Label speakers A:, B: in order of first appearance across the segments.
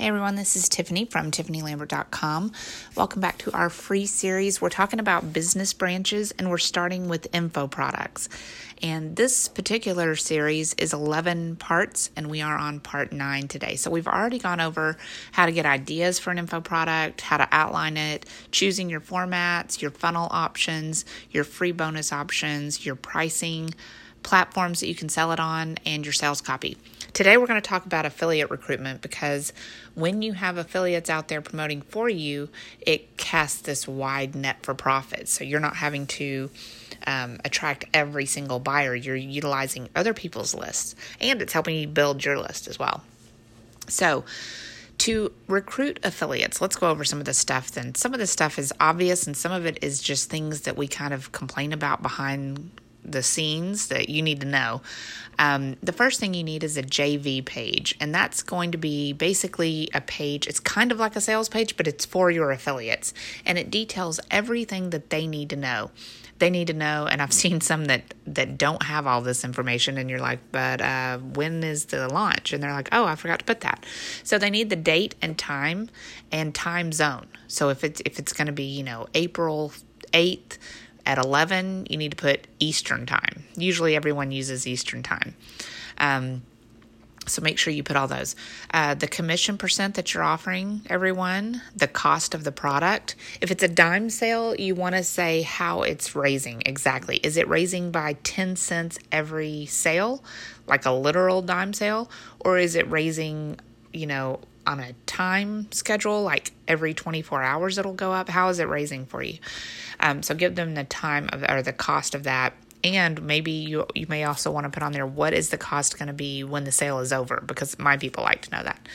A: Hey everyone, this is Tiffany from TiffanyLambert.com. Welcome back to our free series. We're talking about business branches and we're starting with info products. And this particular series is 11 parts, and we are on part 9 today. So we've already gone over how to get ideas for an info product, how to outline it, choosing your formats, your funnel options, your free bonus options, your pricing, platforms that you can sell it on, and your sales copy. Today, we're going to talk about affiliate recruitment because when you have affiliates out there promoting for you, it casts this wide net for profit. So you're not having to um, attract every single buyer, you're utilizing other people's lists, and it's helping you build your list as well. So, to recruit affiliates, let's go over some of the stuff then. Some of the stuff is obvious, and some of it is just things that we kind of complain about behind the scenes that you need to know. Um, the first thing you need is a JV page, and that's going to be basically a page. It's kind of like a sales page, but it's for your affiliates, and it details everything that they need to know. They need to know, and I've seen some that that don't have all this information, and you're like, but uh, when is the launch? And they're like, oh, I forgot to put that. So they need the date and time and time zone. So if it's if it's going to be you know April eighth at 11, you need to put Eastern time. Usually everyone uses Eastern time. Um, so make sure you put all those. Uh, the commission percent that you're offering everyone, the cost of the product. If it's a dime sale, you want to say how it's raising exactly. Is it raising by 10 cents every sale, like a literal dime sale? Or is it raising, you know, on a time schedule, like every 24 hours it'll go up? How is it raising for you? Um, so give them the time of or the cost of that. And maybe you you may also want to put on there what is the cost going to be when the sale is over because my people like to know that.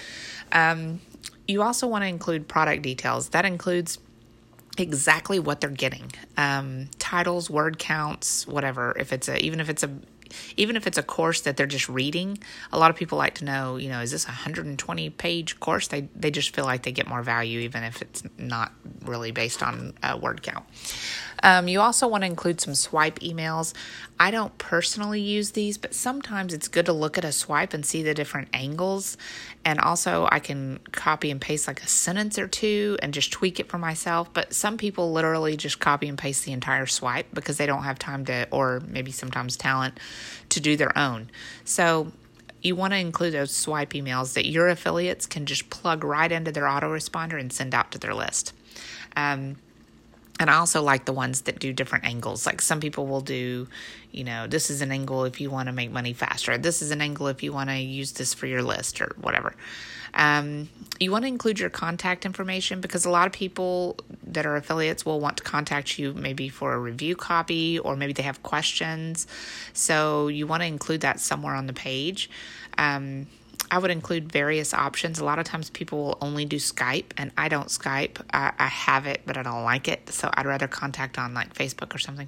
A: Um, you also want to include product details. That includes exactly what they're getting um, titles word counts whatever if it's a even if it's a even if it's a course that they're just reading, a lot of people like to know, you know, is this a 120 page course? They they just feel like they get more value even if it's not really based on a word count. Um, you also want to include some swipe emails. I don't personally use these, but sometimes it's good to look at a swipe and see the different angles. And also, I can copy and paste like a sentence or two and just tweak it for myself. But some people literally just copy and paste the entire swipe because they don't have time to, or maybe sometimes talent, to do their own. So, you want to include those swipe emails that your affiliates can just plug right into their autoresponder and send out to their list. Um, and I also like the ones that do different angles. Like some people will do, you know, this is an angle if you want to make money faster. This is an angle if you want to use this for your list or whatever. Um, you want to include your contact information because a lot of people that are affiliates will want to contact you maybe for a review copy or maybe they have questions. So you want to include that somewhere on the page. Um, I would include various options. A lot of times people will only do Skype, and I don't Skype. I, I have it, but I don't like it. So I'd rather contact on like Facebook or something.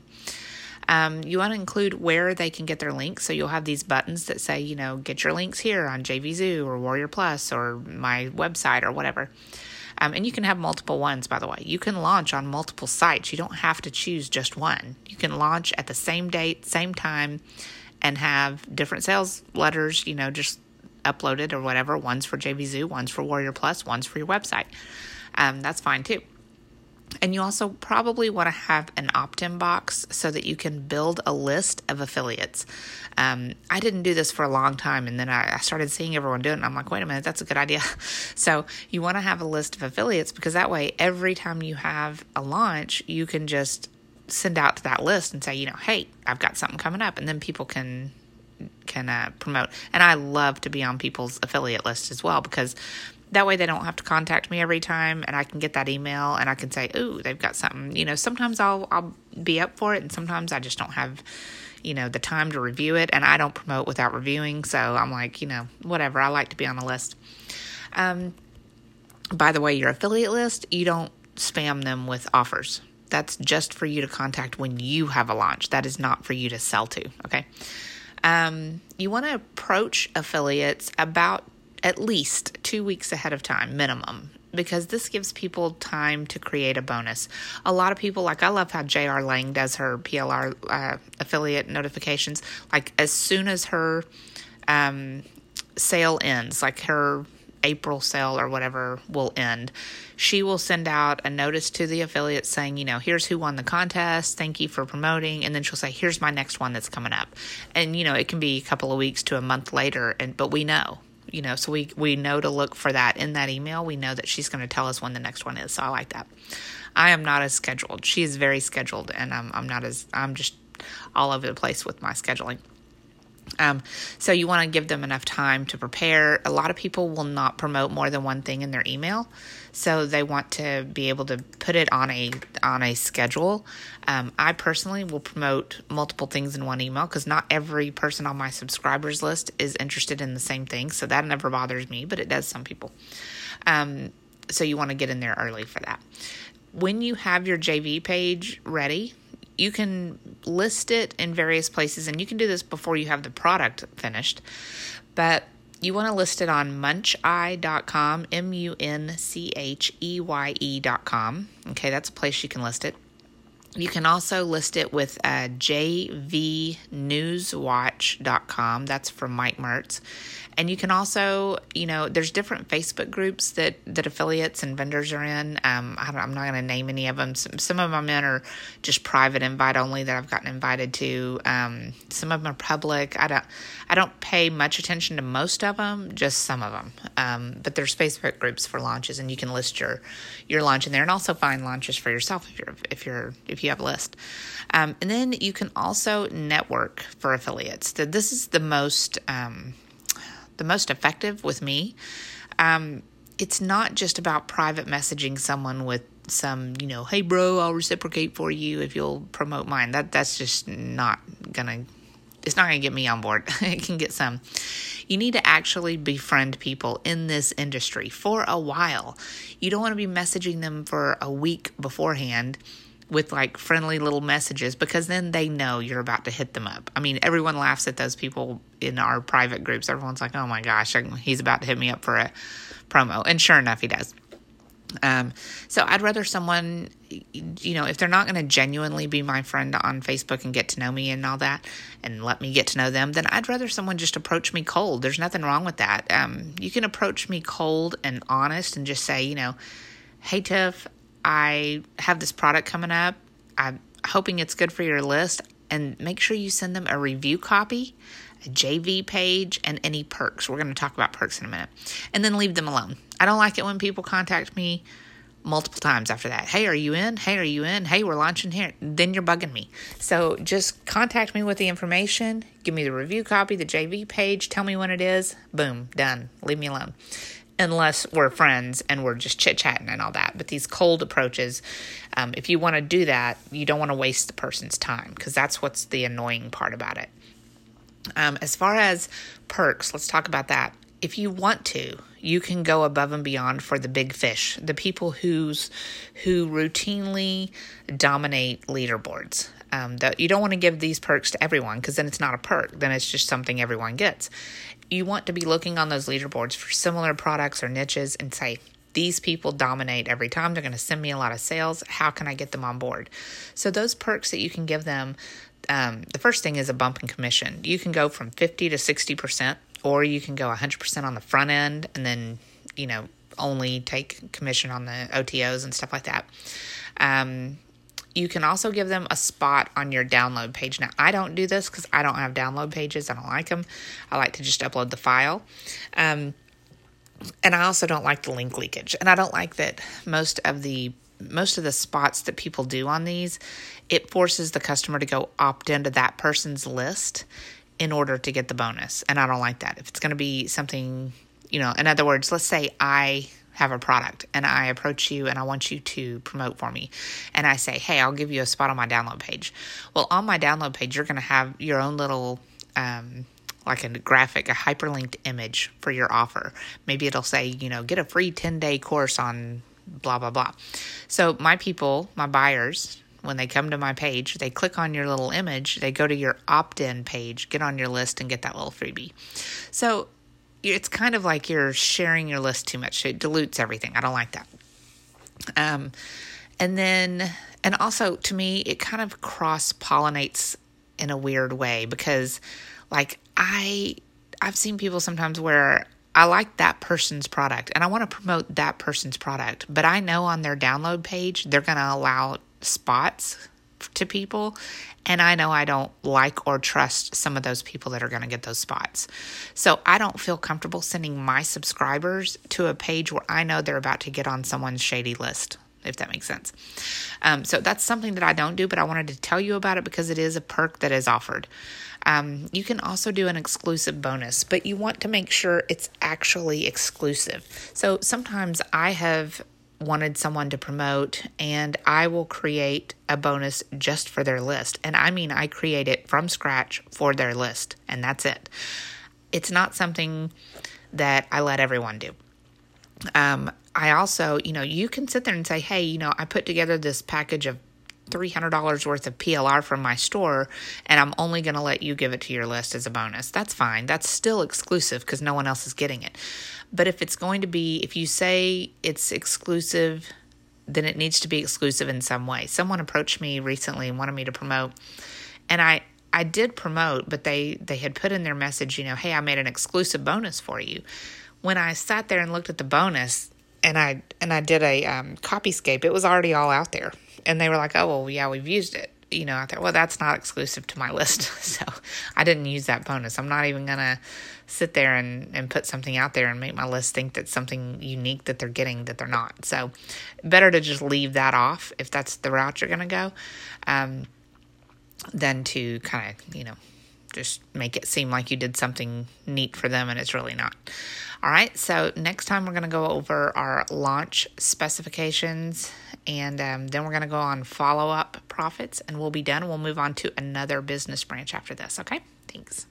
A: Um, you want to include where they can get their links. So you'll have these buttons that say, you know, get your links here on JVZoo or Warrior Plus or my website or whatever. Um, and you can have multiple ones, by the way. You can launch on multiple sites. You don't have to choose just one. You can launch at the same date, same time, and have different sales letters, you know, just uploaded or whatever. One's for JVZoo, one's for Warrior Plus, one's for your website. Um, that's fine too. And you also probably want to have an opt in box so that you can build a list of affiliates. Um, I didn't do this for a long time, and then I, I started seeing everyone do it, and I'm like, wait a minute, that's a good idea. so you want to have a list of affiliates because that way, every time you have a launch, you can just send out to that list and say, you know, hey, I've got something coming up, and then people can can uh, promote. And I love to be on people's affiliate list as well because that way they don't have to contact me every time and I can get that email and I can say, "Ooh, they've got something." You know, sometimes I'll I'll be up for it and sometimes I just don't have you know the time to review it and I don't promote without reviewing, so I'm like, you know, whatever. I like to be on the list. Um by the way, your affiliate list, you don't spam them with offers. That's just for you to contact when you have a launch. That is not for you to sell to, okay? Um, you want to approach affiliates about at least two weeks ahead of time, minimum, because this gives people time to create a bonus. A lot of people, like I love how JR Lang does her PLR uh, affiliate notifications. Like as soon as her um, sale ends, like her April sale or whatever will end, she will send out a notice to the affiliates saying, you know, here's who won the contest. Thank you for promoting. And then she'll say, here's my next one that's coming up. And, you know, it can be a couple of weeks to a month later. And, but we know, you know, so we, we know to look for that in that email. We know that she's going to tell us when the next one is. So I like that. I am not as scheduled. She is very scheduled and I'm, I'm not as, I'm just all over the place with my scheduling. Um, so you want to give them enough time to prepare. A lot of people will not promote more than one thing in their email, so they want to be able to put it on a on a schedule. Um, I personally will promote multiple things in one email because not every person on my subscribers list is interested in the same thing, so that never bothers me, but it does some people. Um, so you want to get in there early for that. When you have your JV page ready, you can list it in various places, and you can do this before you have the product finished. But you want to list it on muncheye.com, M U N C H E Y E.com. Okay, that's a place you can list it. You can also list it with uh, jvnewswatch.com. That's from Mike Merz. And you can also, you know, there's different Facebook groups that, that affiliates and vendors are in. Um, I am not going to name any of them. Some, some of them are just private invite only that I've gotten invited to. Um, some of them are public. I don't, I don't pay much attention to most of them, just some of them. Um, but there's Facebook groups for launches, and you can list your your launch in there, and also find launches for yourself if you're if you're if you have a list. Um, and then you can also network for affiliates. This is the most um, the most effective with me. Um, it's not just about private messaging someone with some, you know, hey bro, I'll reciprocate for you if you'll promote mine. That that's just not gonna it's not gonna get me on board. it can get some. You need to actually befriend people in this industry for a while. You don't want to be messaging them for a week beforehand with like friendly little messages because then they know you're about to hit them up. I mean, everyone laughs at those people in our private groups. Everyone's like, oh my gosh, he's about to hit me up for a promo. And sure enough, he does. Um, so I'd rather someone, you know, if they're not going to genuinely be my friend on Facebook and get to know me and all that and let me get to know them, then I'd rather someone just approach me cold. There's nothing wrong with that. Um, you can approach me cold and honest and just say, you know, hey, Tiff, I have this product coming up. I'm hoping it's good for your list. And make sure you send them a review copy, a JV page, and any perks. We're going to talk about perks in a minute. And then leave them alone. I don't like it when people contact me multiple times after that. Hey, are you in? Hey, are you in? Hey, we're launching here. Then you're bugging me. So just contact me with the information. Give me the review copy, the JV page. Tell me when it is. Boom, done. Leave me alone unless we're friends and we're just chit chatting and all that. But these cold approaches, um, if you want to do that, you don't want to waste the person's time because that's what's the annoying part about it. Um, as far as perks, let's talk about that. If you want to, you can go above and beyond for the big fish, the people who's who routinely dominate leaderboards. Um, you don't want to give these perks to everyone because then it's not a perk. Then it's just something everyone gets you want to be looking on those leaderboards for similar products or niches and say, these people dominate every time. They're going to send me a lot of sales. How can I get them on board? So, those perks that you can give them, um, the first thing is a bump in commission. You can go from 50 to 60%, or you can go 100% on the front end and then, you know, only take commission on the OTOs and stuff like that. Um, you can also give them a spot on your download page. Now, I don't do this because I don't have download pages. I don't like them. I like to just upload the file. Um, and I also don't like the link leakage. And I don't like that most of the most of the spots that people do on these, it forces the customer to go opt into that person's list in order to get the bonus. And I don't like that. If it's going to be something, you know, in other words, let's say I have a product and I approach you and I want you to promote for me. And I say, hey, I'll give you a spot on my download page. Well, on my download page, you're going to have your own little, um, like a graphic, a hyperlinked image for your offer. Maybe it'll say, you know, get a free 10 day course on blah, blah, blah. So my people, my buyers, when they come to my page, they click on your little image, they go to your opt in page, get on your list, and get that little freebie. So it's kind of like you're sharing your list too much. It dilutes everything. I don't like that. Um, and then, and also to me, it kind of cross pollinates in a weird way because, like, I I've seen people sometimes where I like that person's product and I want to promote that person's product, but I know on their download page they're going to allow spots to people. And I know I don't like or trust some of those people that are going to get those spots. So I don't feel comfortable sending my subscribers to a page where I know they're about to get on someone's shady list if that makes sense. Um, so that's something that I don't do, but I wanted to tell you about it because it is a perk that is offered. Um, you can also do an exclusive bonus, but you want to make sure it's actually exclusive. So sometimes I have wanted someone to promote and I will create a bonus just for their list. And I mean, I create it from scratch for their list, and that's it. It's not something that I let everyone do. Um, I also, you know, you can sit there and say, hey, you know, I put together this package of $300 worth of PLR from my store, and I'm only going to let you give it to your list as a bonus. That's fine. That's still exclusive because no one else is getting it. But if it's going to be, if you say it's exclusive, then it needs to be exclusive in some way. Someone approached me recently and wanted me to promote, and I, I did promote, but they they had put in their message, you know, hey, I made an exclusive bonus for you. When I sat there and looked at the bonus, and I and I did a um, copyscape. It was already all out there, and they were like, "Oh, well, yeah, we've used it." You know, I thought, well, that's not exclusive to my list, so I didn't use that bonus. I'm not even gonna sit there and and put something out there and make my list think that something unique that they're getting that they're not. So, better to just leave that off if that's the route you're gonna go, um, than to kind of you know just make it seem like you did something neat for them and it's really not. All right, so next time we're going to go over our launch specifications and um, then we're going to go on follow up profits and we'll be done. We'll move on to another business branch after this. Okay, thanks.